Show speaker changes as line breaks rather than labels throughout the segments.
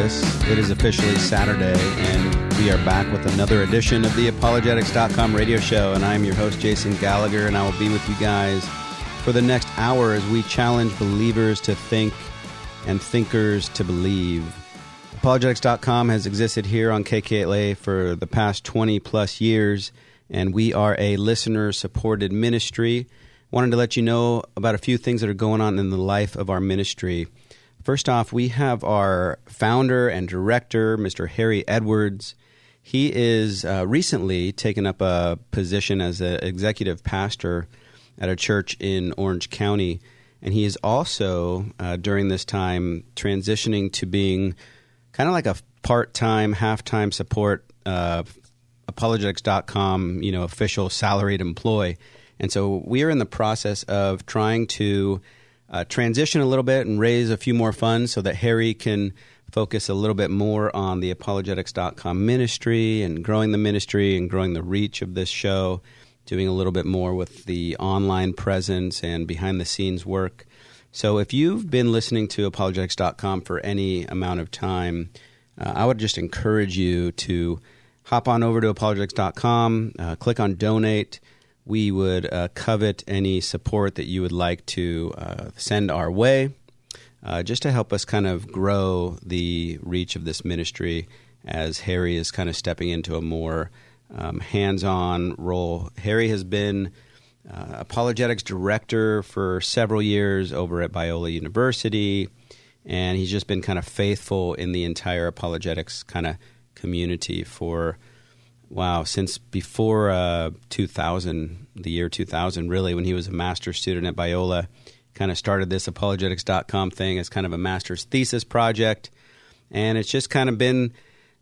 notice, it is officially Saturday, and we are back with another edition of the Apologetics.com radio show. And I'm your host, Jason Gallagher, and I will be with you guys for the next hour as we challenge believers to think and thinkers to believe. Apologetics.com has existed here on KKLA for the past 20 plus years, and we are a listener supported ministry. Wanted to let you know about a few things that are going on in the life of our ministry. First off, we have our founder and director, Mr. Harry Edwards. He is uh, recently taken up a position as an executive pastor at a church in Orange County. And he is also, uh, during this time, transitioning to being kind of like a part time, half time support uh, apologetics.com, you know, official salaried employee. And so we are in the process of trying to uh, transition a little bit and raise a few more funds so that Harry can focus a little bit more on the apologetics.com ministry and growing the ministry and growing the reach of this show, doing a little bit more with the online presence and behind the scenes work. So if you've been listening to apologetics.com for any amount of time, uh, I would just encourage you to hop on over to apologetics.com, uh, click on donate we would uh, covet any support that you would like to uh, send our way, uh, just to help us kind of grow the reach of this ministry as Harry is kind of stepping into a more um, hands on role. Harry has been uh, apologetics director for several years over at Biola University, and he's just been kind of faithful in the entire apologetics kind of community for Wow, since before uh, 2000, the year 2000, really, when he was a master's student at Biola, kind of started this apologetics.com thing as kind of a master's thesis project. And it's just kind of been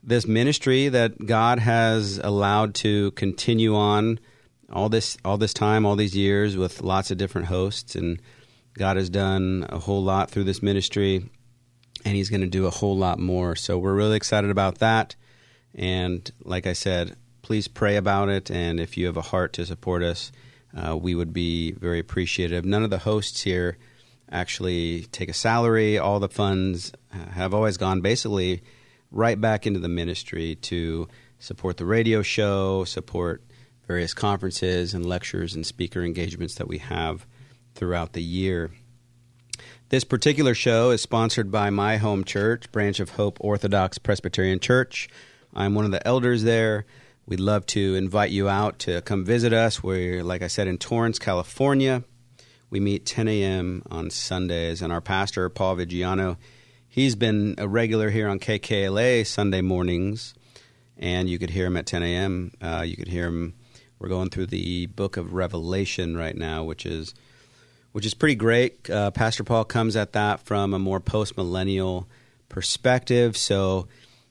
this ministry that God has allowed to continue on all this all this time, all these years with lots of different hosts and God has done a whole lot through this ministry and he's going to do a whole lot more. So we're really excited about that. And like I said, please pray about it. And if you have a heart to support us, uh, we would be very appreciative. None of the hosts here actually take a salary. All the funds have always gone basically right back into the ministry to support the radio show, support various conferences and lectures and speaker engagements that we have throughout the year. This particular show is sponsored by my home church, Branch of Hope Orthodox Presbyterian Church. I'm one of the elders there. We'd love to invite you out to come visit us. We're, like I said, in Torrance, California. We meet 10 a.m. on Sundays, and our pastor, Paul Viggiano, he's been a regular here on KKLA Sunday mornings, and you could hear him at 10 a.m. Uh, you could hear him. We're going through the book of Revelation right now, which is which is pretty great. Uh, pastor Paul comes at that from a more post millennial perspective, so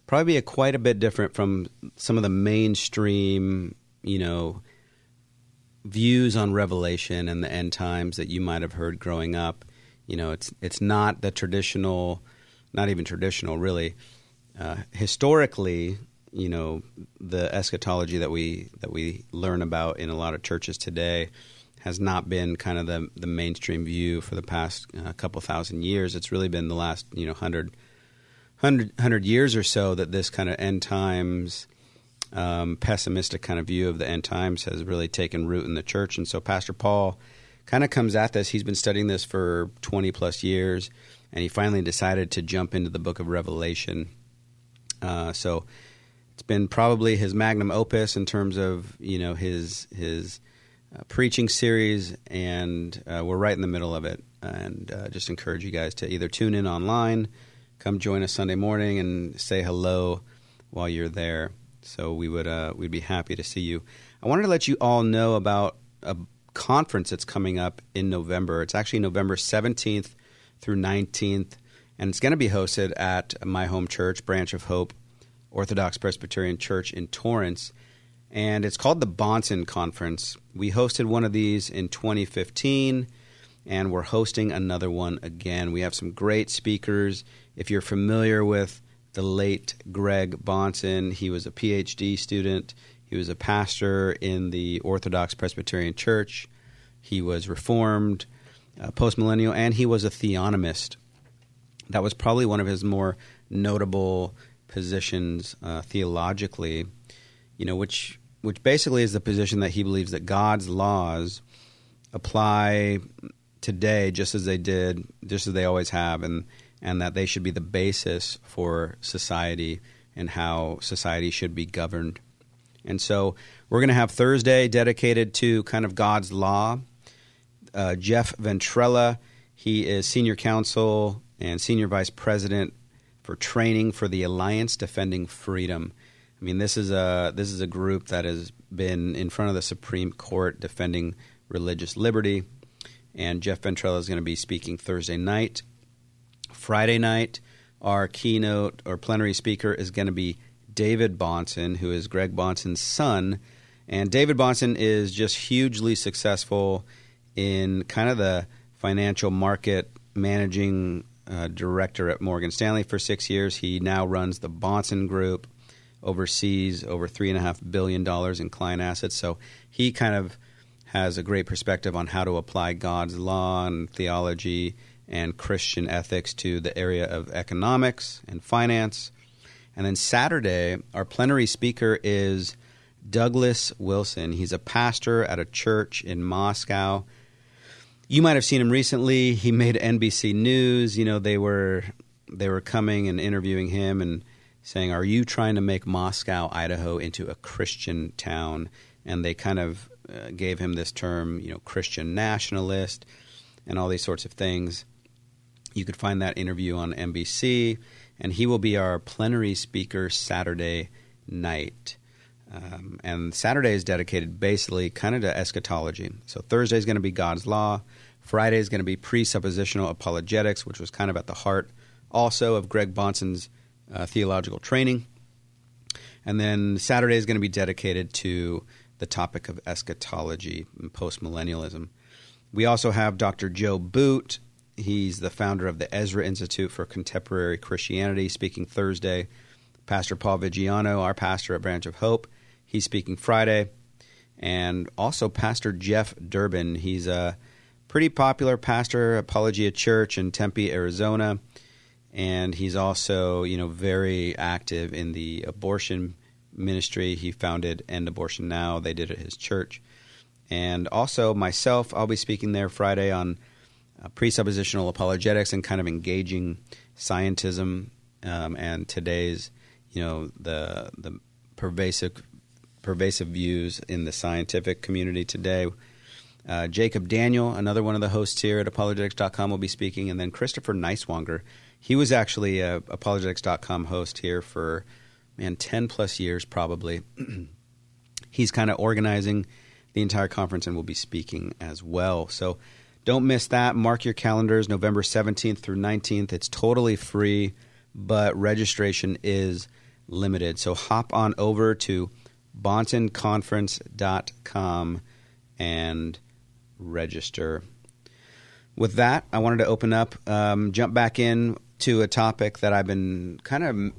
probably a quite a bit different from some of the mainstream, you know, views on Revelation and the end times that you might have heard growing up. You know, it's it's not the traditional, not even traditional, really. Uh, historically, you know, the eschatology that we that we learn about in a lot of churches today has not been kind of the the mainstream view for the past uh, couple thousand years. It's really been the last you know hundred 100, 100 years or so that this kind of end times um, pessimistic kind of view of the end times has really taken root in the church. And so Pastor Paul kind of comes at this. He's been studying this for 20 plus years, and he finally decided to jump into the book of Revelation. Uh, so it's been probably his magnum opus in terms of you know his his uh, preaching series, and uh, we're right in the middle of it. And uh, just encourage you guys to either tune in online come join us Sunday morning and say hello while you're there. So we would uh, we'd be happy to see you. I wanted to let you all know about a conference that's coming up in November. It's actually November 17th through 19th, and it's going to be hosted at my home church, Branch of Hope Orthodox Presbyterian Church in Torrance. And it's called the Bahnsen Conference. We hosted one of these in 2015, and we're hosting another one again. We have some great speakers if you're familiar with the late Greg Bahnsen, he was a PhD student. He was a pastor in the Orthodox Presbyterian Church. He was Reformed, uh, postmillennial, and he was a theonomist. That was probably one of his more notable positions uh, theologically, you know, which which basically is the position that he believes that God's laws apply today just as they did, just as they always have, and and that they should be the basis for society and how society should be governed. And so we're going to have Thursday dedicated to kind of God's law. Uh, Jeff Ventrella, he is senior counsel and senior vice president for training for the Alliance Defending Freedom. I mean, this is a this is a group that has been in front of the Supreme Court defending religious liberty. And Jeff Ventrella is going to be speaking Thursday night. Friday night, our keynote or plenary speaker is going to be David Bahnsen, who is Greg Bahnsen's son. And David Bahnsen is just hugely successful in kind of the financial market managing uh, director at Morgan Stanley for six years. He now runs the Bahnsen Group, oversees over $3.5 billion in client assets. So he kind of has a great perspective on how to apply God's law and theology and Christian ethics to the area of economics and finance. And then Saturday, our plenary speaker is Douglas Wilson. He's a pastor at a church in Moscow. You might have seen him recently. He made NBC News. You know, they were they were coming and interviewing him and saying, "Are you trying to make Moscow, Idaho into a Christian town?" And they kind of uh, gave him this term, you know, Christian nationalist and all these sorts of things. You could find that interview on NBC, and he will be our plenary speaker Saturday night. Um, and Saturday is dedicated basically kind of to eschatology. So Thursday is going to be God's law. Friday is going to be presuppositional apologetics, which was kind of at the heart also of Greg Bahnsen's uh, theological training. And then Saturday is going to be dedicated to the topic of eschatology and postmillennialism. We also have Dr. Joe Boot. He's the founder of the Ezra Institute for Contemporary Christianity, speaking Thursday. Pastor Paul Viggiano, our pastor at Branch of Hope, he's speaking Friday. And also Pastor Jeff Durbin. He's a pretty popular pastor, Apologia Church in Tempe, Arizona. And he's also, you know, very active in the abortion ministry. He founded End Abortion Now. They did it at his church. And also myself, I'll be speaking there Friday on uh, presuppositional apologetics and kind of engaging scientism um, and today's, you know, the the pervasive pervasive views in the scientific community today. Uh, Jacob Daniel, another one of the hosts here at apologetics.com, will be speaking, and then Christopher Neiswanger. He was actually a apologetics.com host here for man, 10 plus years probably. He's kind of organizing the entire conference and will be speaking as well. So don't miss that. Mark your calendars November 17th through 19th. It's totally free, but registration is limited. So hop on over to bahnsenconference.com and register. With that, I wanted to open up, um, jump back in to a topic that I've been kind of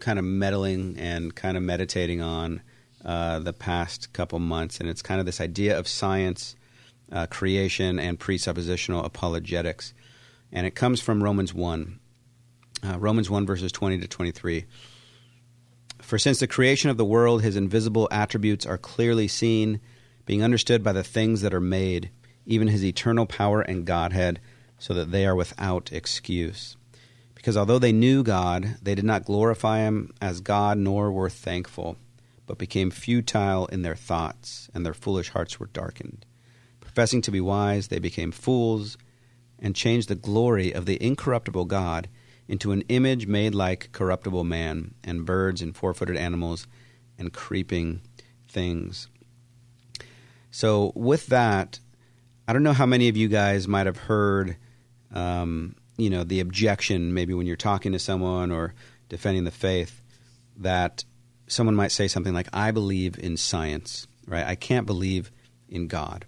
kind of meddling and kind of meditating on uh, the past couple months, and it's kind of this idea of science, uh, creation, and presuppositional apologetics, and it comes from Romans one, uh, Romans one verses twenty to twenty three. For since the creation of the world, his invisible attributes are clearly seen, being understood by the things that are made, even his eternal power and Godhead, so that they are without excuse. Because although they knew God, they did not glorify him as God nor were thankful, but became futile in their thoughts, and their foolish hearts were darkened. Professing to be wise, they became fools and changed the glory of the incorruptible God into an image made like corruptible man, and birds and four footed animals and creeping things. So, with that, I don't know how many of you guys might have heard um, you know the objection maybe when you're talking to someone or defending the faith that someone might say something like i believe in science right i can't believe in god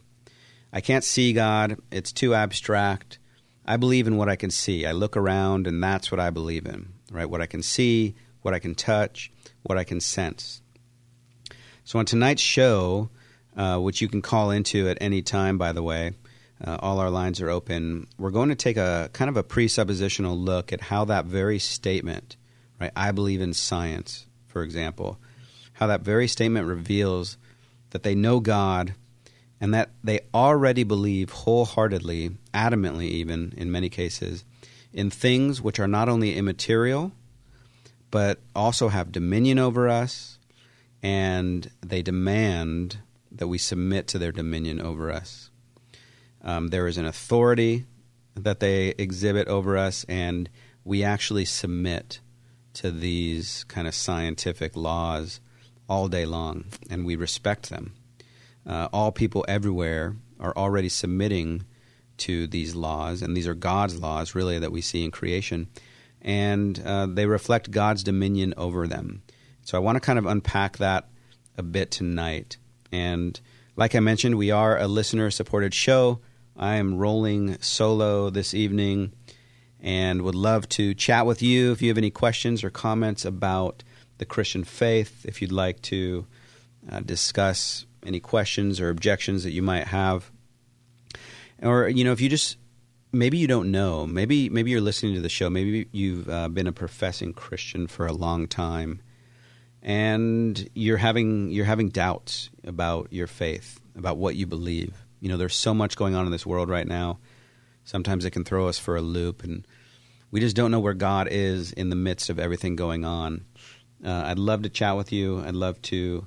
i can't see god it's too abstract i believe in what i can see i look around and that's what i believe in right what i can see what i can touch what i can sense so on tonight's show uh, which you can call into at any time by the way Uh, all our lines are open. We're going to take a kind of a presuppositional look at how that very statement, right? I believe in science, for example, how that very statement reveals that they know God and that they already believe wholeheartedly, adamantly, even in many cases, in things which are not only immaterial, but also have dominion over us, and they demand that we submit to their dominion over us. Um, there is an authority that they exhibit over us, and we actually submit to these kind of scientific laws all day long, and we respect them. Uh, all people everywhere are already submitting to these laws, and these are God's laws, really, that we see in creation, and uh, they reflect God's dominion over them. So I want to kind of unpack that a bit tonight. And like I mentioned, we are a listener supported show. I am rolling solo this evening and would love to chat with you if you have any questions or comments about the Christian faith. If you'd like to uh, discuss any questions or objections that you might have, or you know, if you just maybe you don't know, maybe maybe you're listening to the show, maybe you've uh, been a professing Christian for a long time, and you're having you're having doubts about your faith, about what you believe. You know, there's so much going on in this world right now. Sometimes it can throw us for a loop, and we just don't know where God is in the midst of everything going on. Uh, I'd love to chat with you. I'd love to,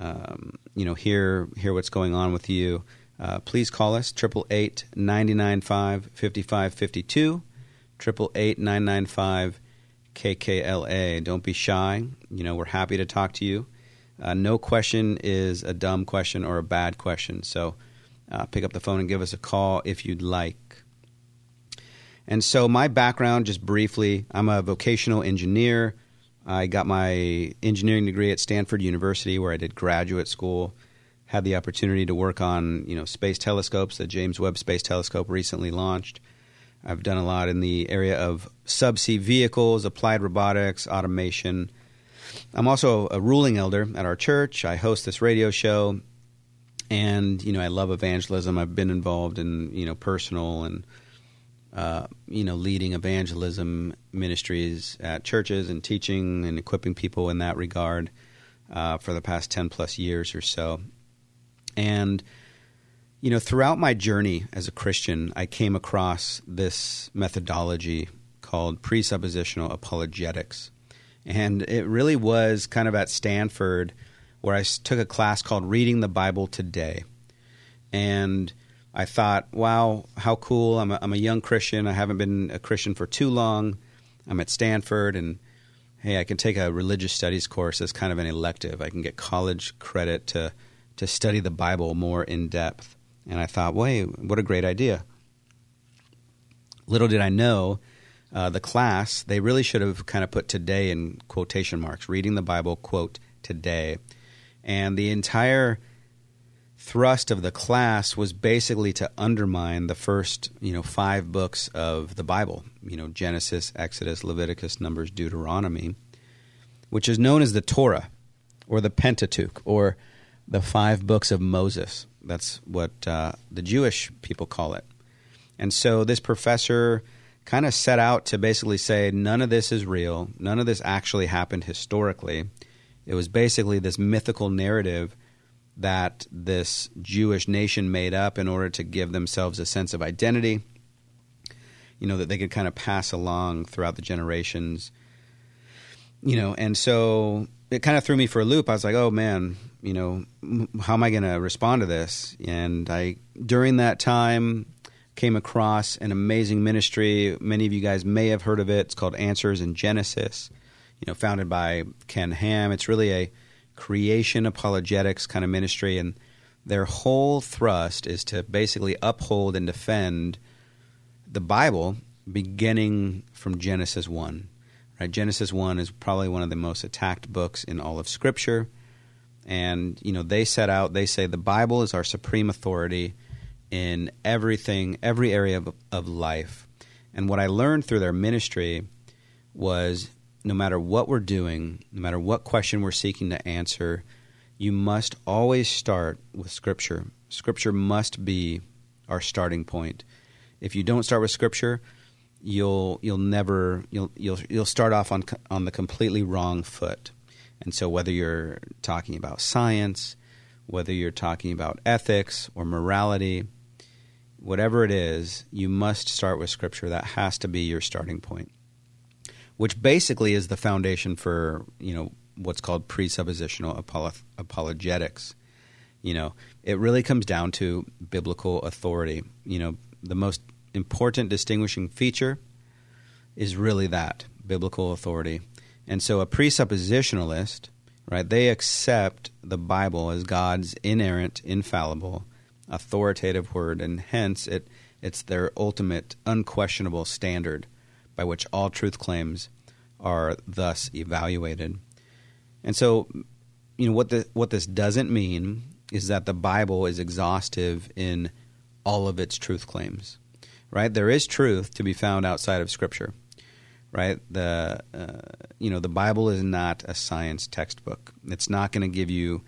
um, you know, hear hear what's going on with you. Uh, please call us triple eight ninety nine five fifty five fifty two, triple eight nine nine five KKLA. Don't be shy. You know, we're happy to talk to you. Uh, no question is a dumb question or a bad question. So uh, pick up the phone and give us a call if you'd like. And so, my background, just briefly, I'm a vocational engineer. I got my engineering degree at Stanford University, where I did graduate school. Had the opportunity to work on, you know, space telescopes. The James Webb Space Telescope recently launched. I've done a lot in the area of subsea vehicles, applied robotics, automation. I'm also a ruling elder at our church. I host this radio show, and you know, I love evangelism. I've been involved in you know personal and uh, you know, leading evangelism ministries at churches and teaching and equipping people in that regard uh, for the past 10 plus years or so. And, you know, throughout my journey as a Christian, I came across this methodology called presuppositional apologetics. And it really was kind of at Stanford where I took a class called Reading the Bible Today. And I thought, wow, how cool. I'm a, I'm a young Christian. I haven't been a Christian for too long. I'm at Stanford, and hey, I can take a religious studies course as kind of an elective. I can get college credit to, to study the Bible more in depth. And I thought, wait, what a great idea. Little did I know, uh, the class, they really should have kind of put today in quotation marks, reading the Bible, quote, today. And the entire thrust of the class was basically to undermine the first, you know, five books of the Bible, you know, Genesis, Exodus, Leviticus, Numbers, Deuteronomy, which is known as the Torah or the Pentateuch or the five books of Moses. That's what uh, the Jewish people call it. And so this professor kind of set out to basically say none of this is real, none of this actually happened historically. It was basically this mythical narrative that this Jewish nation made up in order to give themselves a sense of identity, you know, that they could kind of pass along throughout the generations. You know, and so it kind of threw me for a loop. I was like, oh man, you know, how am I going to respond to this? And I, during that time, came across an amazing ministry. Many of you guys may have heard of it. It's called Answers in Genesis, you know, founded by Ken Ham. It's really a creation apologetics kind of ministry, and their whole thrust is to basically uphold and defend the Bible beginning from Genesis 1. Right? Genesis 1 is probably one of the most attacked books in all of Scripture. And, you know, they set out, they say the Bible is our supreme authority in everything, every area of, of life. And what I learned through their ministry was no matter what we're doing, no matter what question we're seeking to answer, you must always start with Scripture. Scripture must be our starting point. If you don't start with Scripture, you'll you'll never you'll you'll you'll start off on on the completely wrong foot. And so whether you're talking about science, whether you're talking about ethics or morality, whatever it is, you must start with Scripture. That has to be your starting point, which basically is the foundation for you know what's called presuppositional apolo- apologetics. You know, it really comes down to biblical authority. You know, the most important distinguishing feature is really that biblical authority. And so a presuppositionalist, right, they accept the Bible as God's inerrant, infallible, authoritative word, and hence it, it's their ultimate, unquestionable standard by which all truth claims are thus evaluated. And so, you know, what the, what this doesn't mean is that the Bible is exhaustive in all of its truth claims. Right? There is truth to be found outside of Scripture. Right? The uh, you know the Bible is not a science textbook. It's not going to give you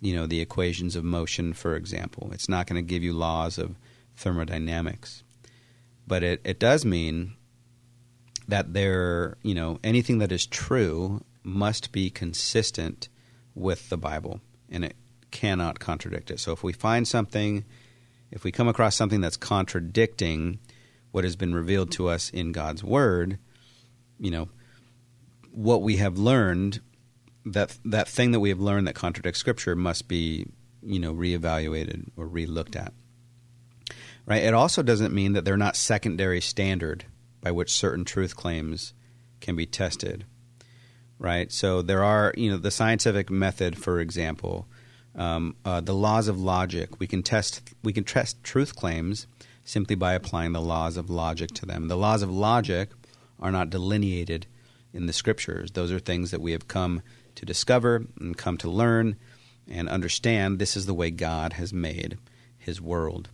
you know the equations of motion, for example. It's not going to give you laws of thermodynamics. But it, it does mean that there you know anything that is true must be consistent with the Bible, and it cannot contradict it. So if we find something, if we come across something that's contradicting what has been revealed to us in God's Word, you know, what we have learned, that that thing that we have learned that contradicts Scripture must be, you know, reevaluated or relooked at. Right? It also doesn't mean that they're not secondary standard by which certain truth claims can be tested right? So there are, you know, the scientific method, for example, um, uh, the laws of logic. We can test we can test truth claims simply by applying the laws of logic to them. The laws of logic are not delineated in the scriptures. Those are things that we have come to discover and come to learn and understand. This is the way God has made His world.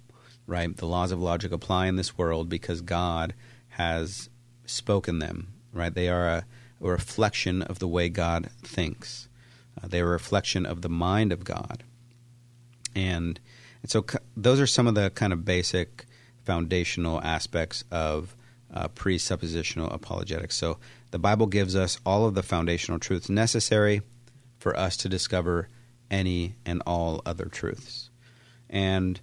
Right? The laws of logic apply in this world because God has spoken them. Right? They are a a reflection of the way God thinks. Uh, they're a reflection of the mind of God. And, and so those are some of the kind of basic foundational aspects of uh, presuppositional apologetics. So the Bible gives us all of the foundational truths necessary for us to discover any and all other truths. And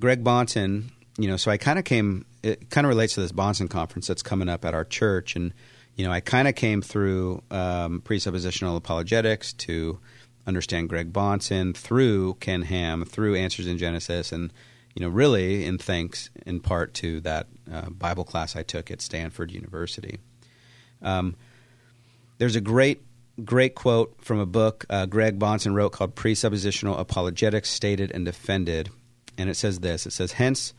Greg Bahnsen, you know, so I kind of came, it kind of relates to this Bahnsen conference that's coming up at our church. And you know, I kind of came through um, presuppositional apologetics to understand Greg Bahnsen through Ken Ham, through Answers in Genesis, and you know, really in thanks in part to that uh, Bible class I took at Stanford University. Um, there's a great, great quote from a book uh, Greg Bahnsen wrote called Presuppositional Apologetics Stated and Defended. And it says this it says, Hence,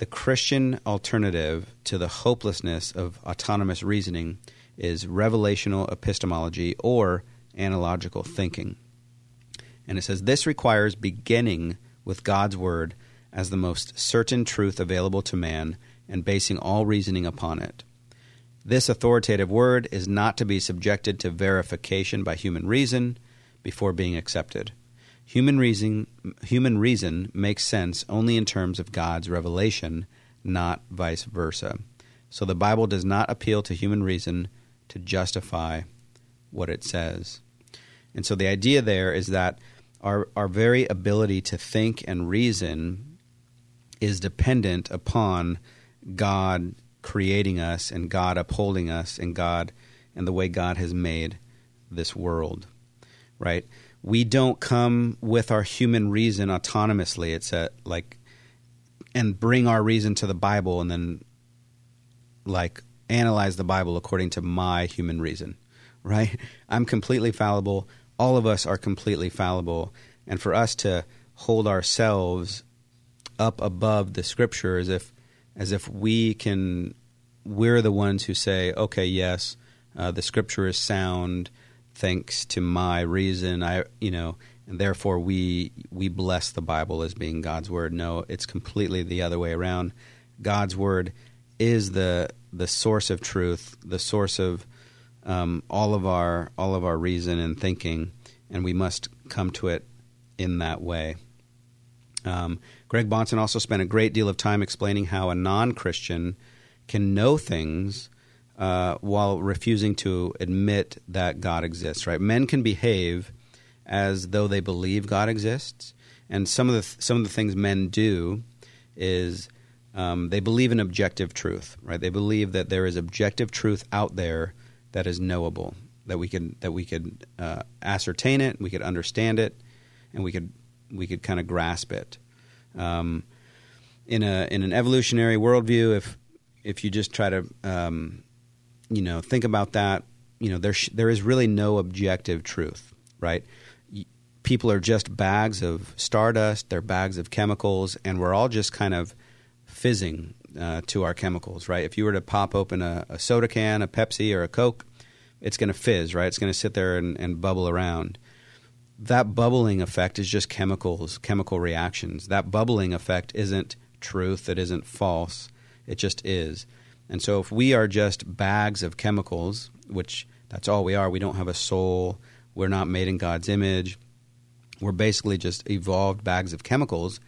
the Christian alternative to the hopelessness of autonomous reasoning is revelational epistemology or analogical thinking. And it says this requires beginning with God's Word as the most certain truth available to man and basing all reasoning upon it. This authoritative Word is not to be subjected to verification by human reason before being accepted. Human reason, human reason makes sense only in terms of God's revelation, not vice versa. So the Bible does not appeal to human reason to justify what it says. And so the idea there is that our, our very ability to think and reason is dependent upon God creating us and God upholding us and God and the way God has made this world. Right? We don't come with our human reason autonomously. It's a like and bring our reason to the Bible and then like analyze the Bible according to my human reason, right? I'm completely fallible. All of us are completely fallible. And for us to hold ourselves up above the scripture as if as if we can we're the ones who say, okay, yes, uh, the scripture is sound thanks to my reason. I, you know, and therefore we we bless the Bible as being God's word. No, it's completely the other way around. God's word is the the source of truth, the source of um, all of our all of our reason and thinking, and we must come to it in that way. Um, Greg Bahnsen also spent a great deal of time explaining how a non Christian can know things uh, while refusing to admit that God exists, right? Men can behave as though they believe God exists. And some of the, th- some of the things men do is um, they believe in objective truth, right? They believe that there is objective truth out there that is knowable, that we could that we could uh, ascertain it, we could understand it, and we could we could kind of grasp it. Um, in a in an evolutionary worldview, if if you just try to um, you know think about that, you know there sh- there is really no objective truth, right? people are just bags of stardust, they're bags of chemicals, and we're all just kind of fizzing uh, to our chemicals, right? If you were to pop open a, a soda can, a Pepsi, or a Coke, it's going to fizz, right? It's going to sit there and, and bubble around. That bubbling effect is just chemicals, chemical reactions. That bubbling effect isn't truth, it isn't false, it just is. And so if we are just bags of chemicals, which that's all we are, we don't have a soul, we're not made in God's image, we're basically just evolved bags of chemicals,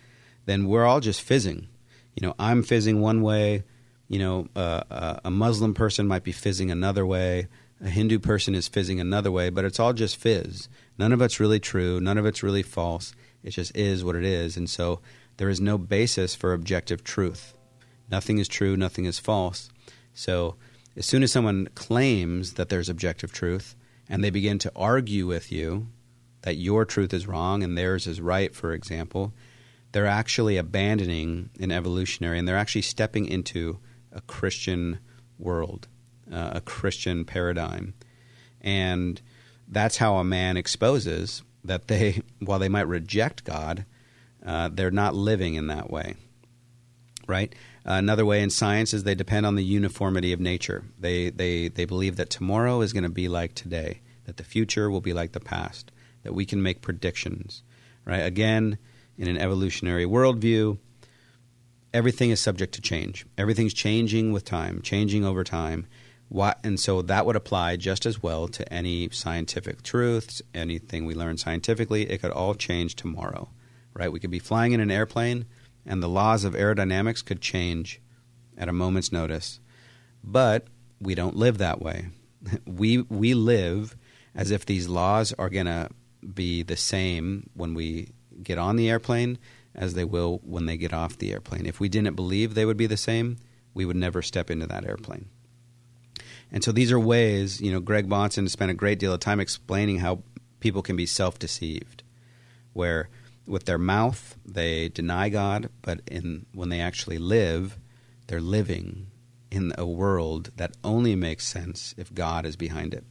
then we're all just fizzing. You know, I'm fizzing one way. You know, uh, a Muslim person might be fizzing another way. A Hindu person is fizzing another way, but it's all just fizz. None of it's really true. None of it's really false. It just is what it is. And so there is no basis for objective truth. Nothing is true, nothing is false. So as soon as someone claims that there's objective truth and they begin to argue with you, that your truth is wrong and theirs is right, for example, they're actually abandoning an evolutionary and they're actually stepping into a Christian world, uh, a Christian paradigm. And that's how a man exposes that they, while they might reject God, uh, they're not living in that way. Right? Uh, another way in science is they depend on the uniformity of nature. They, they, they believe that tomorrow is going to be like today, that the future will be like the past that we can make predictions, right? Again, in an evolutionary worldview, everything is subject to change. Everything's changing with time, changing over time. What, and so that would apply just as well to any scientific truths, anything we learn scientifically. It could all change tomorrow, right? We could be flying in an airplane, and the laws of aerodynamics could change at a moment's notice. But we don't live that way. We we live as if these laws are going to be the same when we get on the airplane as they will when they get off the airplane. If we didn't believe they would be the same, we would never step into that airplane. And so these are ways, you know, Greg Bahnsen spent a great deal of time explaining how people can be self deceived, where with their mouth they deny God, but in when they actually live, they're living in a world that only makes sense if God is behind it.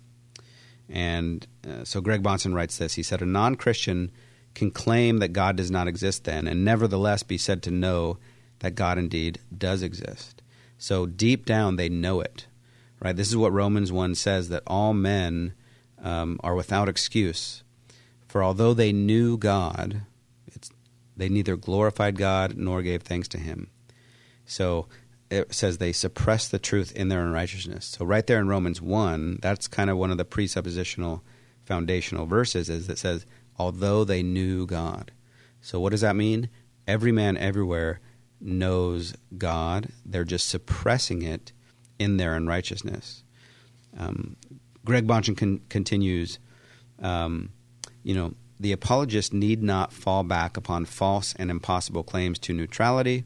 And uh, so Greg Bahnsen writes this. He said, A non Christian can claim that God does not exist then, and nevertheless be said to know that God indeed does exist. So deep down, they know it. Right? This is what Romans 1 says that all men um, are without excuse. For although they knew God, they neither glorified God nor gave thanks to Him. So it says they suppress the truth in their unrighteousness. So right there in Romans 1, that's kind of one of the presuppositional foundational verses is that says although they knew God. So what does that mean? Every man everywhere knows God. They're just suppressing it in their unrighteousness. Um, Greg Bahnsen con- continues, um, you know, the apologist need not fall back upon false and impossible claims to neutrality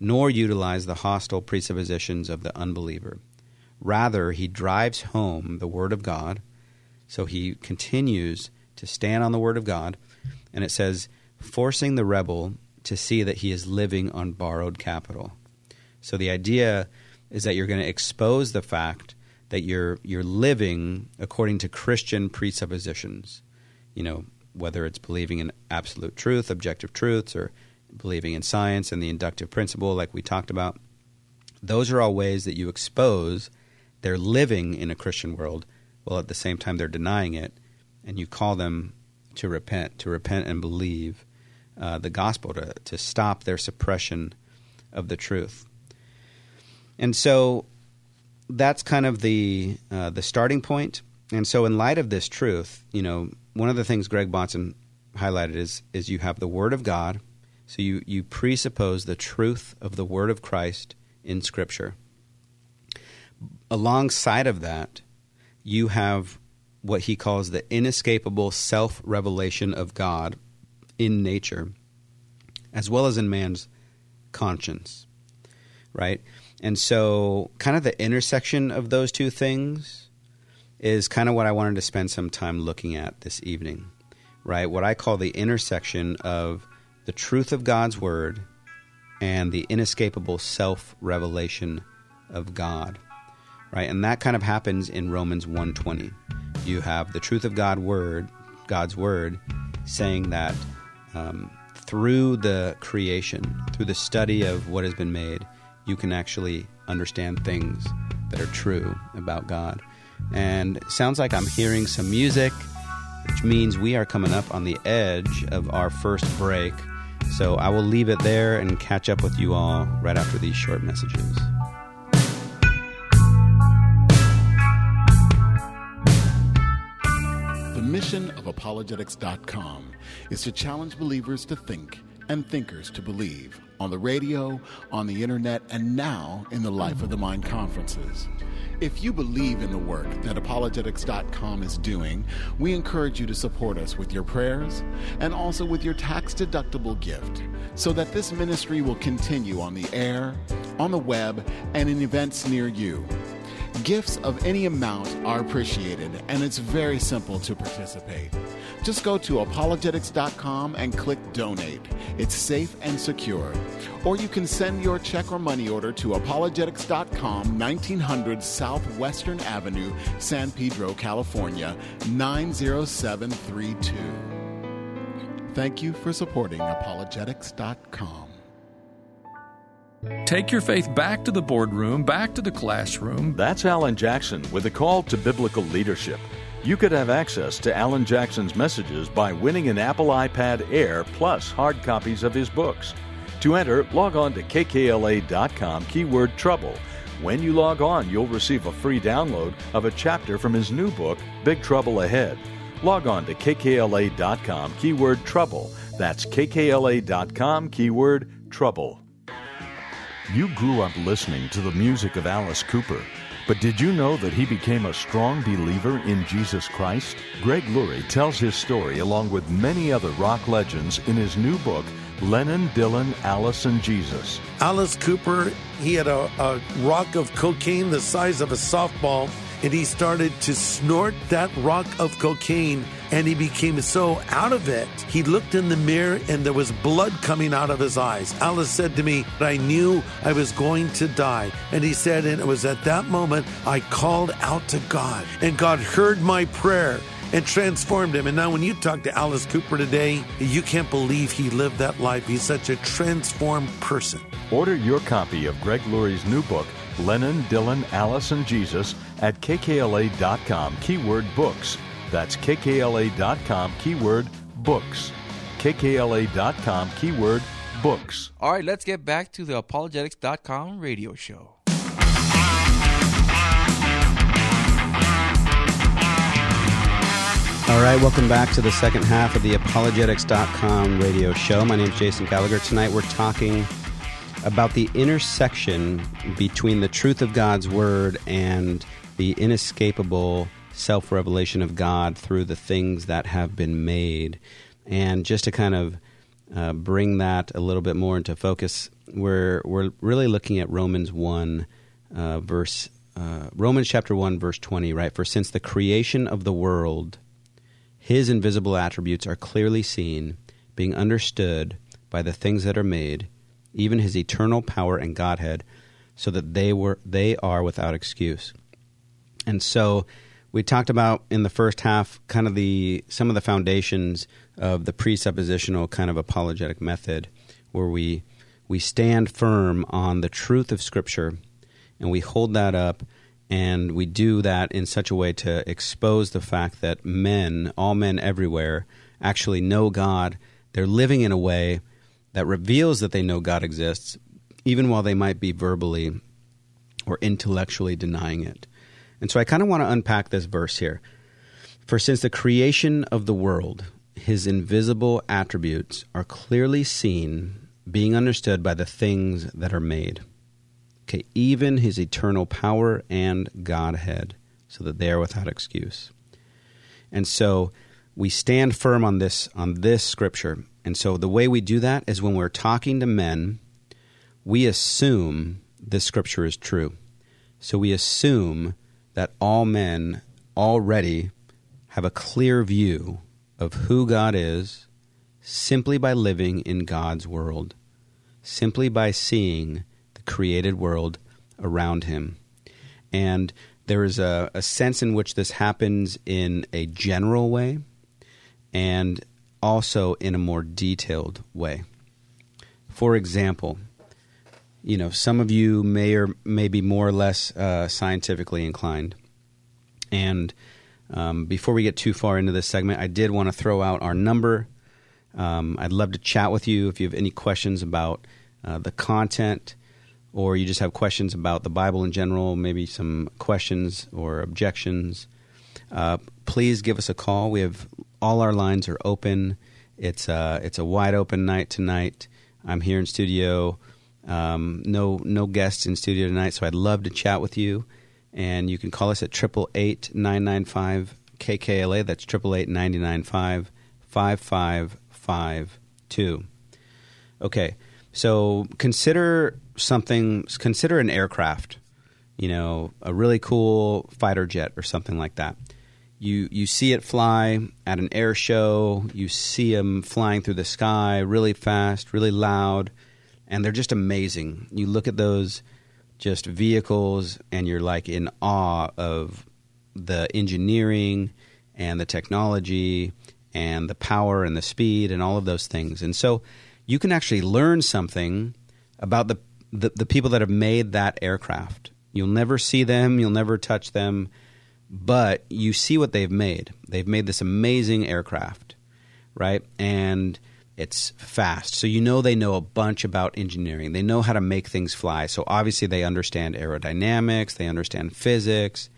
nor utilize the hostile presuppositions of the unbeliever. Rather, he drives home the Word of God. So he continues to stand on the Word of God. And it says, forcing the rebel to see that he is living on borrowed capital. So the idea is that you're going to expose the fact that you're you're living according to Christian presuppositions. You know, whether it's believing in absolute truth, objective truths, or believing in science and the inductive principle, like we talked about. Those are all ways that you expose they're living in a Christian world while at the same time they're denying it, and you call them to repent, to repent and believe uh, the gospel, to, to stop their suppression of the truth. And so that's kind of the uh, the starting point. And so, in light of this truth, you know, one of the things Greg Bahnsen highlighted is is you have the Word of God, So you, you presuppose the truth of the word of Christ in Scripture. Alongside of that, you have what he calls the inescapable self revelation of God in nature, as well as in man's conscience, right? And so, kind of the intersection of those two things is kind of what I wanted to spend some time looking at this evening, right? What I call the intersection of the truth of God's word and the inescapable self revelation of God, right? And that kind of happens in Romans 120. You have the truth of God word, God's word, saying that um, through the creation, through the study of what has been made, you can actually understand things that are true about God. And sounds like I'm hearing some music, which means we are coming up on the edge of our first break. So I will leave it there and catch up with you all right after these short messages.
The mission of apologetics.com is to challenge believers to think and thinkers to believe on the radio, on the internet, and now in the Life of the Mind conferences. If you believe in the work that apologetics.com is doing, we encourage you to support us with your prayers and also with your tax deductible gift so that this ministry will continue on the air, on the web, and in events near you. Gifts of any amount are appreciated, and it's very simple to participate. Just go to apologetics.com and click donate. It's safe and secure. Or you can send your check or money order to apologetics.com, 1900 Southwestern Avenue, San Pedro, California, 90732. Thank you for supporting apologetics.com.
Take your faith back to the boardroom, back to the classroom.
That's Alan Jackson with a call to biblical leadership. You could have access to Alan Jackson's messages by winning an Apple iPad Air plus hard copies of his books. To enter, log on to kkla.com keyword trouble. When you log on, you'll receive a free download of a chapter from his new book, Big Trouble Ahead. Log on to kkla.com keyword trouble. That's kkla.com keyword trouble. You grew up listening to the music of Alice Cooper. But did you know that he became a strong believer in Jesus Christ? Greg Laurie tells his story along with many other rock legends in his new book, Lennon, Dylan, Alice, and Jesus.
Alice Cooper, he had a, a rock of cocaine the size of a softball, and he started to snort that rock of cocaine and he became so out of it. He looked in the mirror and there was blood coming out of his eyes. Alice said to me, I knew I was going to die. And he said, and it was at that moment I called out to God, and God heard my prayer and transformed him. And now, when you talk to Alice Cooper today, you can't believe he lived that life. He's such a transformed person.
Order your copy of Greg Laurie's new book, Lennon, Dylan, Alice, and Jesus, at kkla.com, keyword books. That's kkla.com, keyword books. kkla.com, keyword books.
All right, let's get back to the apologetics.com radio show.
All right, welcome back to the second half of the apologetics.com radio show. My name is Jason Gallagher. Tonight we're talking about the intersection between the truth of God's word and the inescapable self revelation of God through the things that have been made. And just to kind of uh, bring that a little bit more into focus, we're, we're really looking at Romans 1, uh, verse, uh, Romans chapter 1, verse 20, right? For since the creation of the world, his invisible attributes are clearly seen, being understood by the things that are made, even his eternal power and Godhead, so that they were they are without excuse. And so we talked about in the first half kind of the some of the foundations of the presuppositional kind of apologetic method where we we stand firm on the truth of scripture and we hold that up and we do that in such a way to expose the fact that men, all men everywhere, actually know God. They're living in a way that reveals that they know God exists, even while they might be verbally or intellectually denying it. And so I kind of want to unpack this verse here. For since the creation of the world, his invisible attributes are clearly seen, being understood by the things that are made. Okay, even his eternal power and Godhead, so that they are without excuse. And so we stand firm on this on this scripture. And so the way we do that is when we're talking to men, we assume this scripture is true. So we assume that all men already have a clear view of who God is simply by living in God's world, simply by seeing the created world around him. And there is a, a sense in which this happens in a general way and also in a more detailed way. For example, you know, some of you may or may be more or less uh, scientifically inclined. And um, before we get too far into this segment, I did want to throw out our number. Um, I'd love to chat with you if you have any questions about uh, the content or you just have questions about the Bible in general, maybe some questions or objections. Uh, please give us a call. We have all our lines are open. It's uh, it's a wide open night tonight. I'm here in studio. Um, no no guests in studio tonight, so I'd love to chat with you and you can call us at triple eight nine nine five KKLA. That's triple eight ninety nine five five five five two. Okay, so consider something. Consider an aircraft. You know, a really cool fighter jet or something like that. You you see it fly at an air show. You see them flying through the sky really fast, really loud, and they're just amazing. You look at those just vehicles and you're like in awe of the engineering and the technology and the power and the speed and all of those things. And so you can actually learn something about the, the, the people that have made that aircraft. You'll never see them, you'll never touch them, but you see what they've made. They've made this amazing aircraft, right? And it's fast. So you know they know a bunch about engineering. They know how to make things fly. So obviously they understand aerodynamics, they understand physics,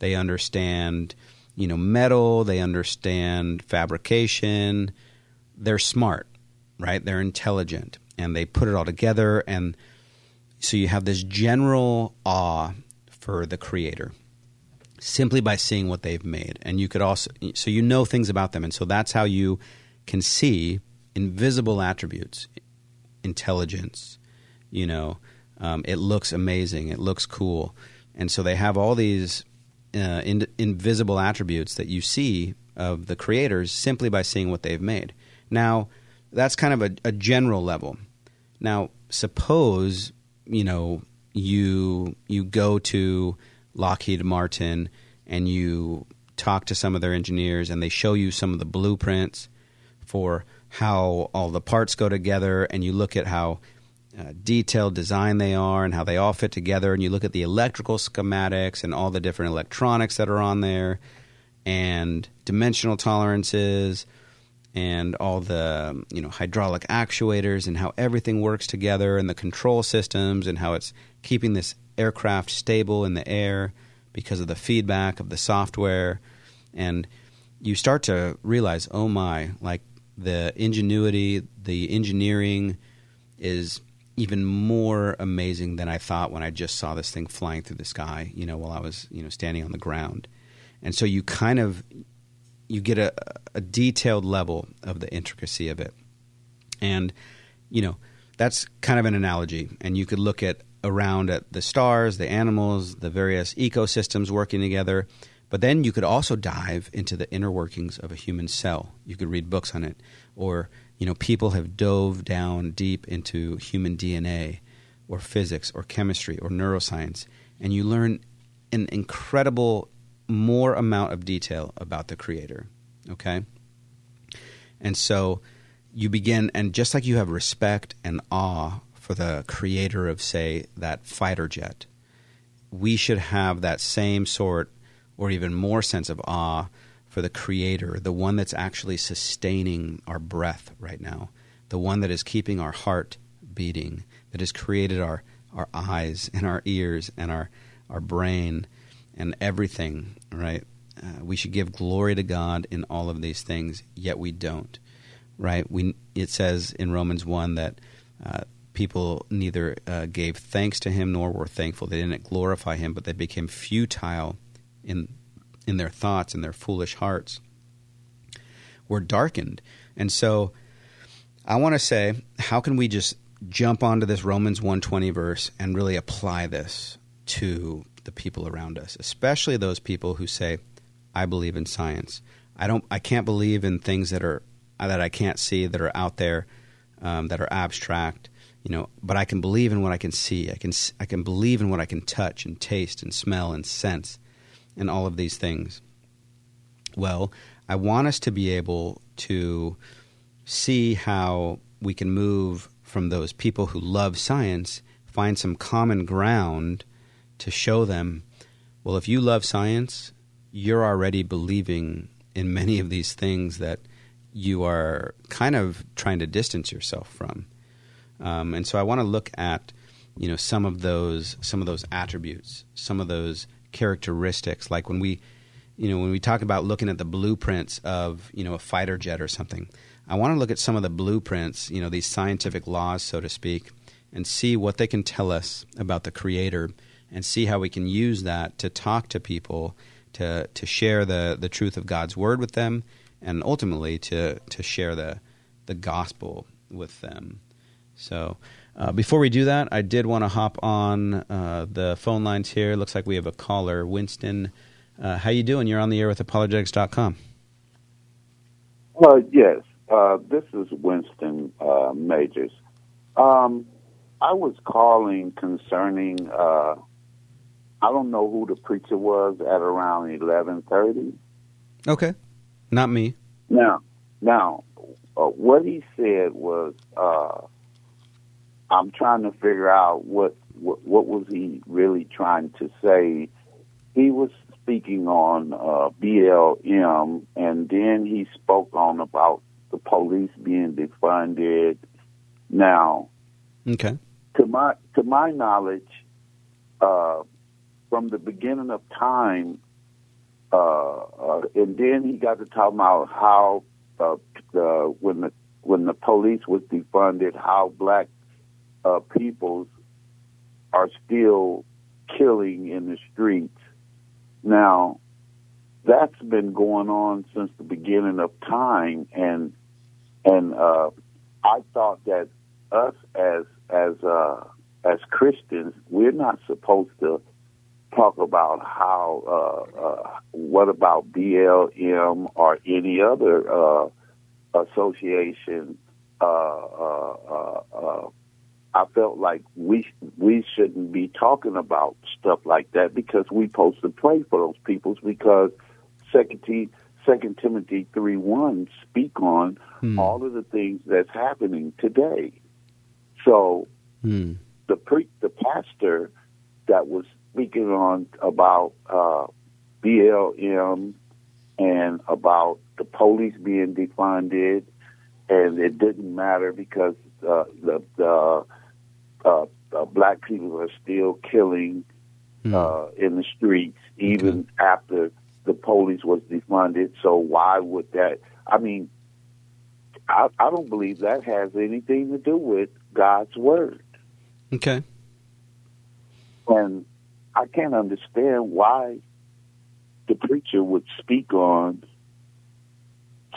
they understand, you know, metal, they understand fabrication. They're smart, right? They're intelligent and they put it all together and so you have this general awe for the creator simply by seeing what they've made. And you could also so you know things about them and so that's how you can see invisible attributes, intelligence. You know, um, it looks amazing. It looks cool, and so they have all these uh, in, invisible attributes that you see of the creators simply by seeing what they've made. Now, that's kind of a, a general level. Now, suppose you know you you go to Lockheed Martin and you talk to some of their engineers and they show you some of the blueprints for how all the parts go together, and you look at how uh, detailed design they are and how they all fit together, and you look at the electrical schematics and all the different electronics that are on there, and dimensional tolerances, and all the you know hydraulic actuators and how everything works together, and the control systems, and how it's keeping this aircraft stable in the air because of the feedback of the software, and you start to realize, oh my, like the ingenuity, the engineering is even more amazing than I thought when I just saw this thing flying through the sky, you know, while I was, you know, standing on the ground. And so you kind of you get a, a detailed level of the intricacy of it. And, you know, that's kind of an analogy. And you could look at around at the stars, the animals, the various ecosystems working together but then you could also dive into the inner workings of a human cell. You could read books on it, or you know, people have dove down deep into human DNA, or physics, or chemistry, or neuroscience, and you learn an incredible more amount of detail about the creator. Okay, and so you begin, and just like you have respect and awe for the creator of, say, that fighter jet, we should have that same sort or even more sense of awe for the creator, the one that's actually sustaining our breath right now, the one that is keeping our heart beating, that has created our, our eyes and our ears and our, our brain and everything, right? uh, we should give glory to God in all of these things, yet we don't. Right? We it says in Romans one that uh, people neither uh, gave thanks to Him nor were thankful. They didn't glorify Him, but they became futile in in their thoughts and their foolish hearts were darkened. And so, I want to say, how can we just jump onto this Romans 120 verse and really apply this to the people around us, especially those people who say, I believe in science. I don't I can't believe in things that are that I can't see that are out there um, that are abstract, you know, but I can believe in what I can see. I can I can believe in what I can touch and taste and smell and sense and all of these things. Well, I want us to be able to see how we can move from those people who love science, find some common ground to show them, well, if you love science, you're already believing in many of these things that you are kind of trying to distance yourself from. Um, and so I want to look at, you know, some of those some of those attributes, some of those characteristics, like when we, you know, when we talk about looking at the blueprints of, you know, a fighter jet or something. I want to look at some of the blueprints, you know, these scientific laws, so to speak, and see what they can tell us about the Creator and see how we can use that to talk to people, to, to share the, the truth of God's Word with them, and ultimately to, to share the, the gospel with them. So, uh, before we do that, I did want to hop on uh, the phone lines here. Looks like we have a caller, Winston. Uh, how you doing? You're on the air with apologetics.com.
Uh, yes. Uh, this is Winston uh, Majors. Um, I was calling concerning. Uh, I don't know who the preacher was at around eleven thirty.
Okay, not me.
Now, now, uh, what he said was, uh, I'm trying to figure out what, what what was he really trying to say. He was speaking on uh, BLM, and then he spoke on about the police being defunded. Now,
okay,
to my to my knowledge, uh, from the beginning of time, uh, uh, and then he got to talk about how uh, the, when the when the police was defunded, how black uh, peoples are still killing in the streets. Now, that's been going on since the beginning of time, and and uh, I thought that us as as uh, as Christians, we're not supposed to talk about how uh, uh, what about BLM or any other uh, association. Uh, uh, uh, uh, I felt like we we shouldn't be talking about stuff like that because we supposed to pray for those peoples because Second T Second Timothy three one speak on
Hmm.
all of the things that's happening today. So
Hmm.
the pre the pastor that was speaking on about uh, BLM and about the police being defunded, and it didn't matter because uh, the the uh, uh, black people are still killing uh, in the streets even after the police was defunded. So why would that? I mean, I, I don't believe that has anything to do with God's word.
Okay.
And I can't understand why the preacher would speak on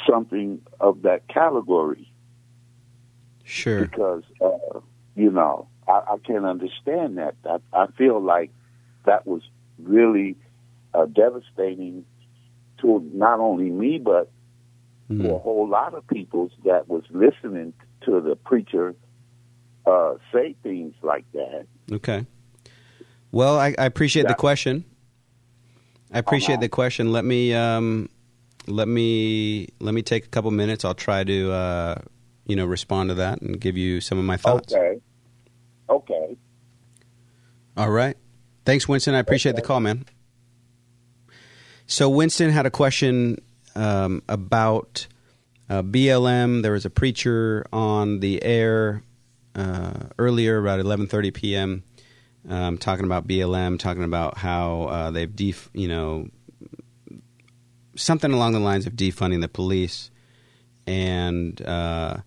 something of that category
Sure.
because, uh, you know, I, I can't understand that. I, I feel like that was really uh, devastating to not only me, but
Hmm.
to a whole lot of people that was listening to the preacher uh, say things like that.
Okay. Well, I, I appreciate the question. I appreciate
Uh-huh.
the question. Let me um, let me let me take a couple minutes. I'll try to uh, you know respond to that and give you some of my thoughts.
Okay. Okay.
All right. Thanks, Winston. I appreciate the call, man. So Winston had a question um, about uh, BLM. There was a preacher on the air uh, earlier, about 11:30 p.m., um, talking about BLM, talking about how uh, they've def- you know something along the lines of defunding the police, and uh,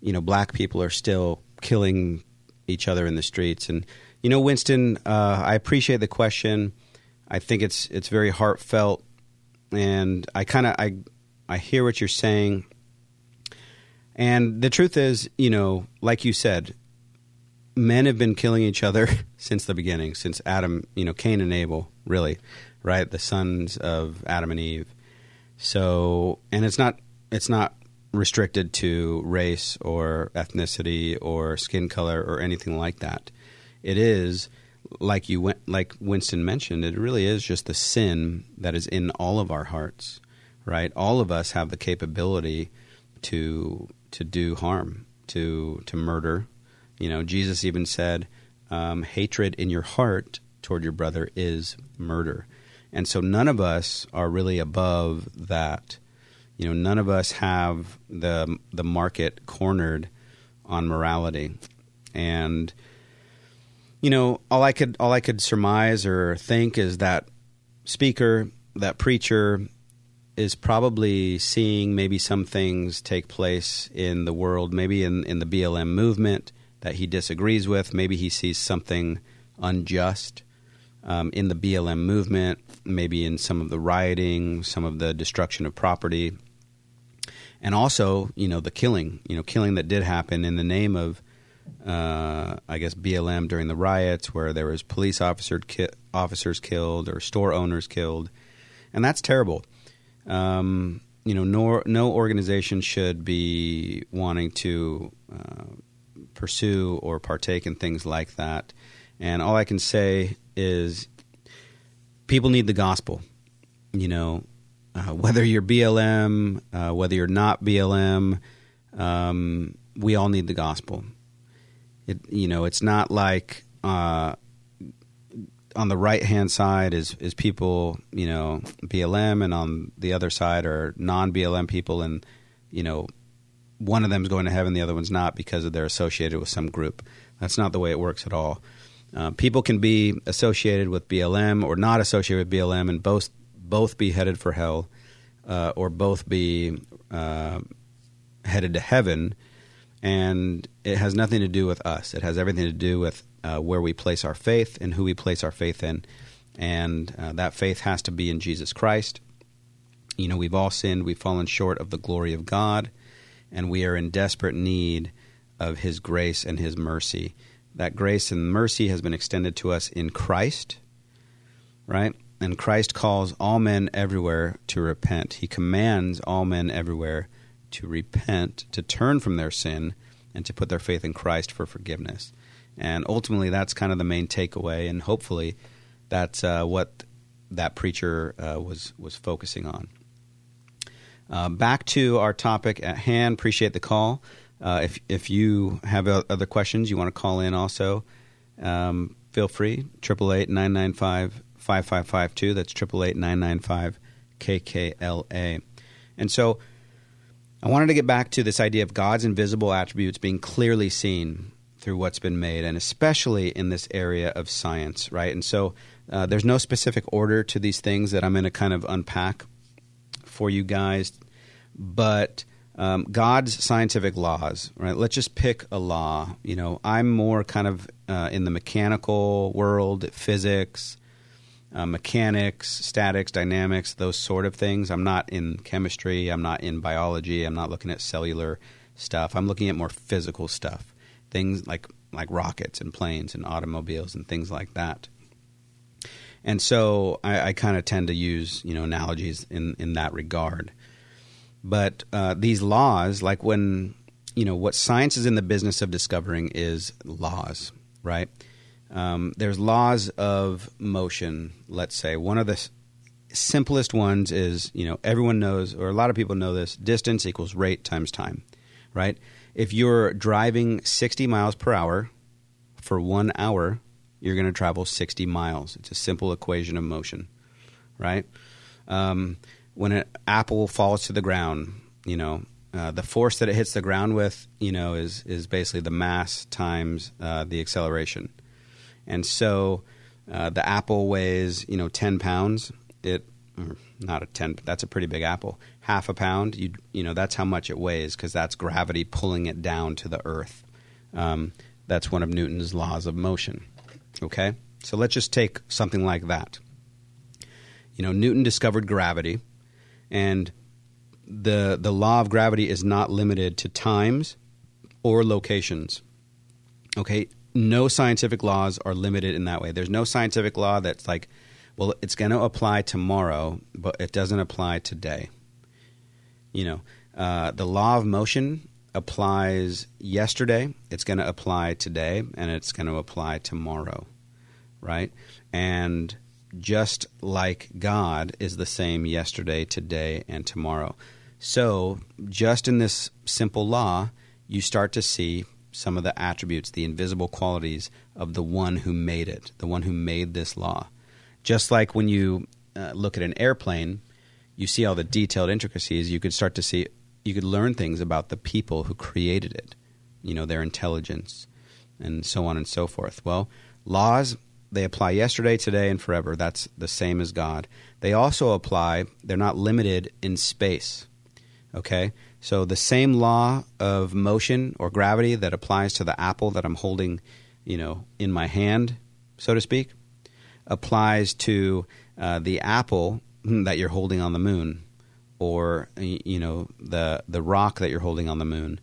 you know, black people are still killing each other in the streets. And you know, Winston, uh, I appreciate the question. I think it's it's very heartfelt, and I kind of I I hear what you're saying. And the truth is, you know, like you said, men have been killing each other since the beginning, since Adam, you know, Cain and Abel, really, right? The sons of Adam and Eve. So, and it's not it's not restricted to race or ethnicity or skin color or anything like that. It is like you went, like Winston mentioned. It really is just the sin that is in all of our hearts, right? All of us have the capability to to do harm, to to murder. You know, Jesus even said, um, "Hatred in your heart toward your brother is murder," and so none of us are really above that you know, none of us have the the market cornered on morality, and you know, all I could all I could surmise or think is that speaker, that preacher, is probably seeing maybe some things take place in the world, maybe in, in the BLM movement that he disagrees with. Maybe he sees something unjust um, in the BLM movement, maybe in some of the rioting, some of the destruction of property, and also, you know, the killing, you know, killing that did happen in the name of, uh, I guess, BLM during the riots, where there was police officer ki- officers killed or store owners killed, and that's terrible. Um, you know, no, no organization should be wanting to uh, pursue or partake in things like that. And all I can say is people need the gospel. You know, uh, whether you're BLM, uh, whether you're not BLM, um, we all need the gospel. It, you know, it's not like uh, on the right hand side is is people, you know, BLM, and on the other side are non BLM people, and you know, one of them is going to heaven, the other one's not because they're associated with some group. That's not the way it works at all. Uh, people can be associated with BLM or not associated with BLM, and both both be headed for hell uh, or both be uh, headed to heaven. And it has nothing to do with us. It has everything to do with uh, where we place our faith and who we place our faith in. And uh, that faith has to be in Jesus Christ. You know, we've all sinned, we've fallen short of the glory of God, and we are in desperate need of His grace and His mercy. That grace and mercy has been extended to us in Christ, right? And Christ calls all men everywhere to repent. He commands all men everywhere to repent, to turn from their sin, and to put their faith in Christ for forgiveness. And ultimately, that's kind of the main takeaway, and hopefully, that's uh, what that preacher uh, was was focusing on. Uh, back to our topic at hand. Appreciate the call. Uh, if if you have other questions, you want to call in also. Um, feel free. Triple eight nine nine five 5552. That's 888 KKLA. And so I wanted to get back to this idea of God's invisible attributes being clearly seen through what's been made, and especially in this area of science, right? And so uh, there's no specific order to these things that I'm going to kind of unpack for you guys, but um, God's scientific laws, right? Let's just pick a law. You know, I'm more kind of uh, in the mechanical world, physics, uh, mechanics, statics, dynamics, those sort of things. I'm not in chemistry. I'm not in biology. I'm not looking at cellular stuff. I'm looking at more physical stuff, things like like rockets and planes and automobiles and things like that. And so I, I kind of tend to use you know analogies in in that regard. But uh, these laws, like when you know what science is in the business of discovering, is laws, right? Um, there's laws of motion. Let's say one of the simplest ones is you know everyone knows, or a lot of people know this: distance equals rate times time. Right? If you're driving 60 miles per hour for one hour, you're going to travel 60 miles. It's a simple equation of motion. Right? Um, when an apple falls to the ground, you know uh, the force that it hits the ground with, you know, is is basically the mass times uh, the acceleration. And so uh, the apple weighs, you know, 10 pounds. It not a 10 that's a pretty big apple. Half a pound you you know that's how much it weighs because that's gravity pulling it down to the earth. Um, that's one of newton's laws of motion. Okay? So let's just take something like that. You know newton discovered gravity and the the law of gravity is not limited to times or locations okay no scientific laws are limited in that way there's no scientific law that's like well, it's going to apply tomorrow, but it doesn't apply today. You know, uh, the law of motion applies yesterday, it's going to apply today, and it's going to apply tomorrow, right? And just like God is the same yesterday, today, and tomorrow. So, just in this simple law, you start to see some of the attributes, the invisible qualities of the one who made it, the one who made this law. Just like when you uh, look at an airplane, you see all the detailed intricacies. You could start to see, you could learn things about the people who created it, you know, their intelligence, and so on and so forth. Well, laws, they apply yesterday, today, and forever. That's the same as God. They also apply, they're not limited in space. Okay? So the same law of motion or gravity that applies to the apple that I'm holding, you know, in my hand, so to speak, applies to uh, the apple that you're holding on the moon, or you know the the rock that you're holding on the moon.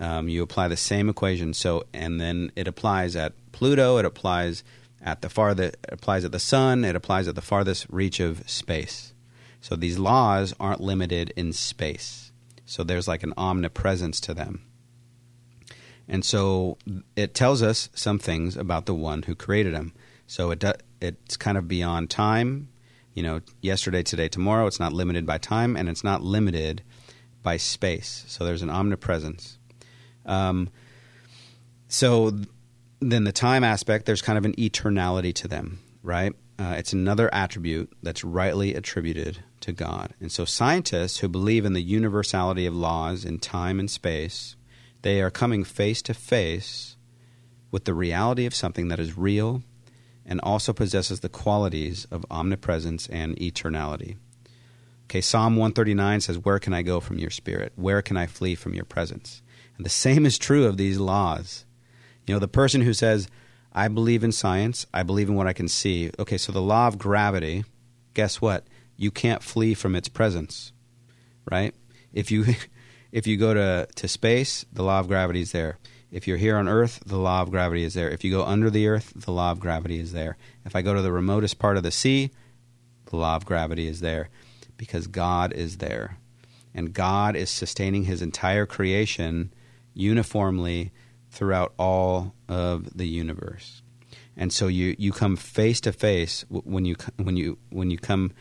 Um, you apply the same equation. So, and then it applies at Pluto. It applies at the far it applies at the sun. It applies at the farthest reach of space. So these laws aren't limited in space. So there's like an omnipresence to them. And so it tells us some things about the one who created them. So it do, it's kind of beyond time. You know, yesterday, today, tomorrow. It's not limited by time, and it's not limited by space. So there's an omnipresence. Um, so then the time aspect, there's kind of an eternality to them, right? Uh, it's another attribute that's rightly attributed to God. And so scientists who believe in the universality of laws in time and space, they are coming face to face with the reality of something that is real and also possesses the qualities of omnipresence and eternality. Okay, Psalm 139 says, Where can I go from your spirit? Where can I flee from your presence? And the same is true of these laws. You know, the person who says, I believe in science, I believe in what I can see. Okay, so the law of gravity, guess what? You can't flee from its presence, right? If you if you go to, to space, the law of gravity is there. If you're here on Earth, the law of gravity is there. If you go under the earth, the law of gravity is there. If I go to the remotest part of the sea, the law of gravity is there because God is there. And God is sustaining his entire creation uniformly throughout all of the universe. And so you, you come face to face when you when you when you come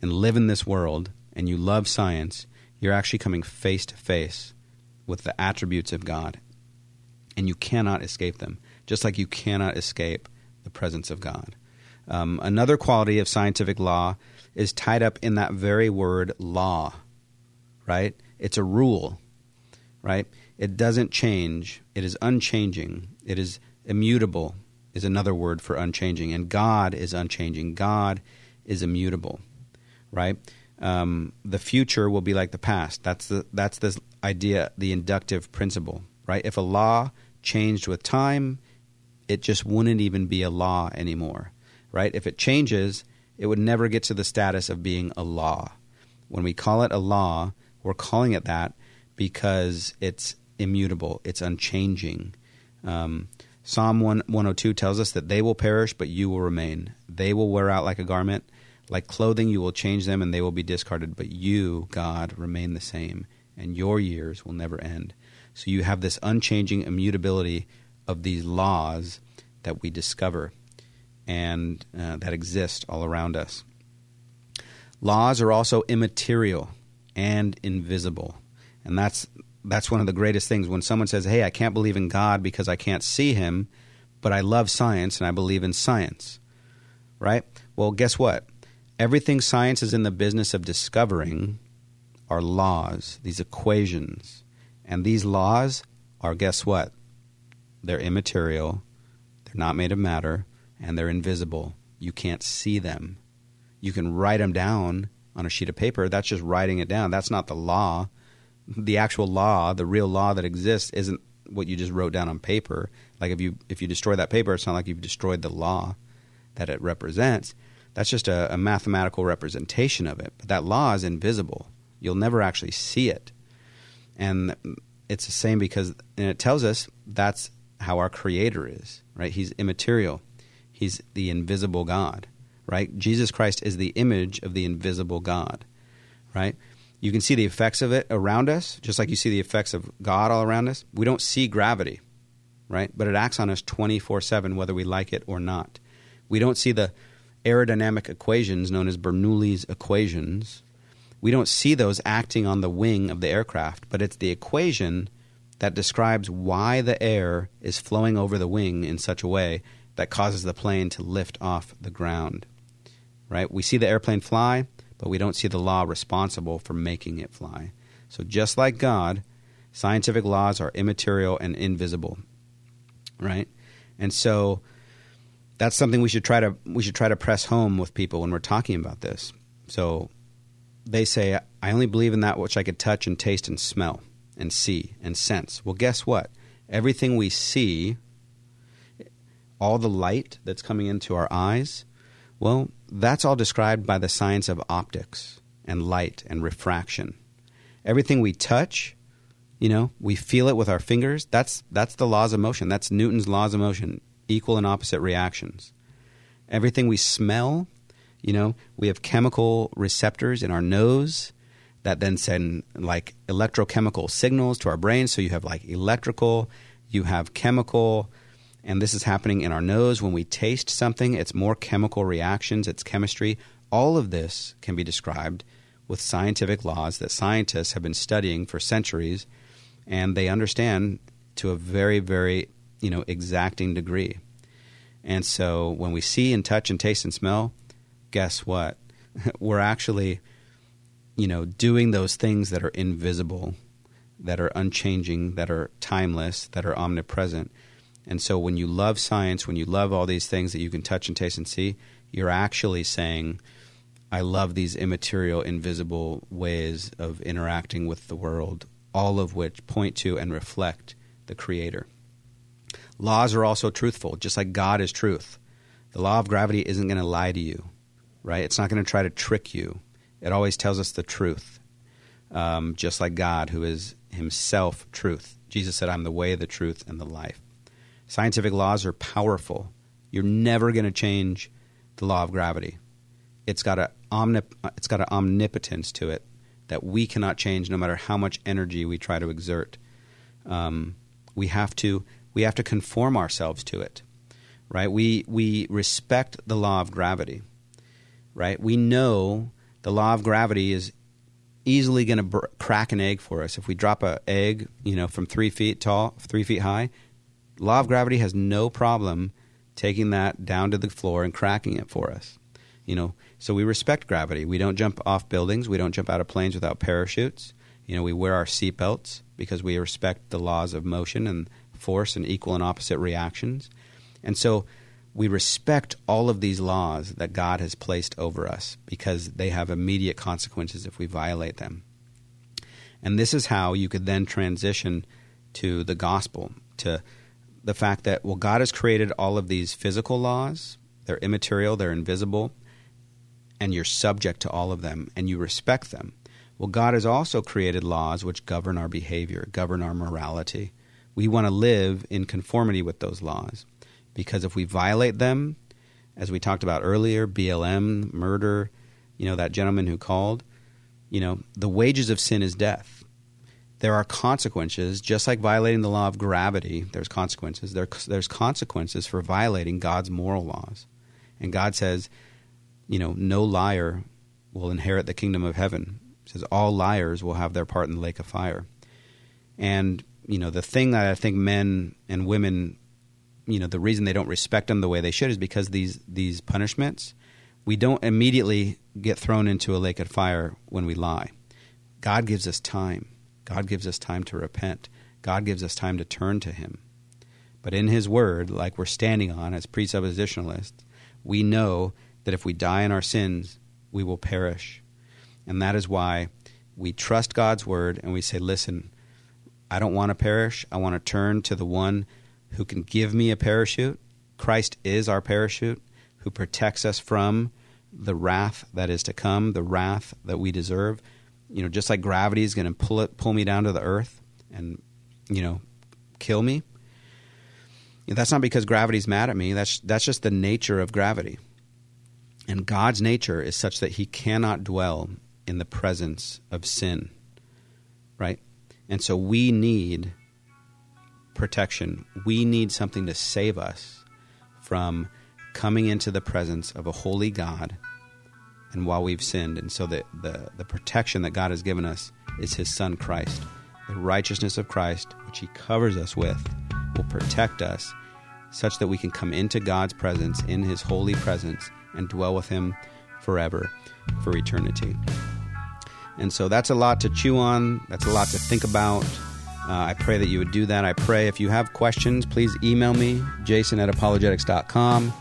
and live in this world and you love science, you're actually coming face to face with the attributes of God and you cannot escape them, just like you cannot escape the presence of God. Um, another quality of scientific law is tied up in that very word law, right? It's a rule, right? It doesn't change, it is unchanging, it is immutable, is another word for unchanging. And God is unchanging, God is immutable, right? Um, the future will be like the past. That's the that's this idea, the inductive principle, right? If a law changed with time, it just wouldn't even be a law anymore, right? If it changes, it would never get to the status of being a law. When we call it a law, we're calling it that because it's immutable, it's unchanging. Um, Psalm 1, 102 tells us that they will perish, but you will remain. They will wear out like a garment. Like clothing, you will change them and they will be discarded, but you, God, remain the same, and your years will never end. So you have this unchanging immutability of these laws that we discover and uh, that exist all around us. Laws are also immaterial and invisible. And that's that's one of the greatest things when someone says, "Hey, I can't believe in God because I can't see him, but I love science and I believe in science." Right? Well, guess what? Everything science is in the business of discovering are laws, these equations and these laws are, guess what? They're immaterial, they're not made of matter, and they're invisible. You can't see them. You can write them down on a sheet of paper, that's just writing it down. That's not the law. The actual law, the real law that exists, isn't what you just wrote down on paper. Like if you if you destroy that paper, it's not like you've destroyed the law that it represents. That's just a, a mathematical representation of it. But that law is invisible. You'll never actually see it. And it's the same because and it tells us that's how our creator is, right? He's immaterial. He's the invisible God, right? Jesus Christ is the image of the invisible God, right? You can see the effects of it around us, just like you see the effects of God all around us. We don't see gravity, right? But it acts on us 24 7, whether we like it or not. We don't see the aerodynamic equations known as Bernoulli's equations. We don't see those acting on the wing of the aircraft, but it's the equation that describes why the air is flowing over the wing in such a way that causes the plane to lift off the ground. Right? We see the airplane fly, but we don't see the law responsible for making it fly. So just like God, scientific laws are immaterial and invisible. Right? And so that's something we should try to we should try to press home with people when we're talking about this. So they say I only believe in that which I could touch and taste and smell and see and sense. Well, guess what? Everything we see, all the light that's coming into our eyes, well, that's all described by the science of optics and light and refraction. Everything we touch, you know, we feel it with our fingers. That's that's the laws of motion. That's Newton's laws of motion, equal and opposite reactions. Everything we smell, you know, we have chemical receptors in our nose that then send like electrochemical signals to our brain. So you have like electrical, you have chemical, and this is happening in our nose when we taste something. It's more chemical reactions, it's chemistry. All of this can be described with scientific laws that scientists have been studying for centuries, and they understand to a very, very you know exacting degree. And so when we see and touch and taste and smell, guess what? We're actually you know, doing those things that are invisible, that are unchanging, that are timeless, that are omnipresent. And so when you love science, when you love all these things that you can touch and taste and see, you're actually saying, I love these immaterial, invisible ways of interacting with the world, all of which point to and reflect the Creator. Laws are also truthful, just like God is truth. The law of gravity isn't going to lie to you, right? It's not going to try to trick you. It always tells us the truth, um, just like God, who is himself truth. Jesus said, I'm the way, the truth, and the life. Scientific laws are powerful. You're never going to change the law of gravity. It's got, a omnip- it's got an omnipotence to it that we cannot change no matter how much energy we try to exert. Um, we have to we have to conform ourselves to it, right? We we respect the law of gravity, right? We know the law of gravity is easily going to br- crack an egg for us. If we drop an egg, you know, from three feet tall, three feet high, law of gravity has no problem taking that down to the floor and cracking it for us. You know, so we respect gravity. We don't jump off buildings. We don't jump out of planes without parachutes. You know, we wear our seatbelts because we respect the laws of motion and force and equal and opposite reactions. And so we respect all of these laws that God has placed over us because they have immediate consequences if we violate them. And this is how you could then transition to the gospel, to the fact that, well, God has created all of these physical laws. They're immaterial, they're invisible, and you're subject to all of them, and you respect them. Well, God has also created laws which govern our behavior, govern our morality. We want to live in conformity with those laws because if we violate them, as we talked about earlier, BLM, murder, you know, that gentleman who called, you know, the wages of sin is death. There are consequences, just like violating the law of gravity, there's consequences. There, there's consequences for violating God's moral laws. And God says, you know, no liar will inherit the kingdom of heaven. He says all liars will have their part in the lake of fire. And, you know, the thing that I think men and women you know the reason they don't respect them the way they should is because these these punishments we don't immediately get thrown into a lake of fire when we lie. God gives us time. God gives us time to repent. God gives us time to turn to Him. But in His Word, like we're standing on as presuppositionalists, we know that if we die in our sins, we will perish. And that is why we trust God's word and we say, listen, I don't want to perish. I want to turn to the one who can give me a parachute. Christ is our parachute, who protects us from the wrath that is to come, the wrath that we deserve. You know, just like gravity is going to pull it, pull me down to the earth and, you know, kill me. That's not because gravity's mad at me. That's that's just the nature of gravity. And God's nature is such that he cannot dwell in the presence of sin. Right? And so we need protection. We need something to save us from coming into the presence of a holy God and while we've sinned. And so the, the, the protection that God has given us is his son Christ. The righteousness of Christ, which he covers us with, will protect us such that we can come into God's presence, in his holy presence, and dwell with him forever, for eternity. And so that's a lot to chew on. That's a lot to think about. Uh, I pray that you would do that. I pray if you have questions, please email me, jason at apologetics.com.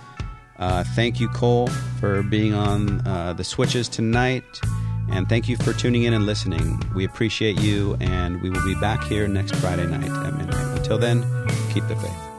Uh, thank you, Cole, for being on uh, the switches tonight. And thank you for tuning in and listening. We appreciate you, and we will be back here next Friday night at midnight. Until then, keep the faith.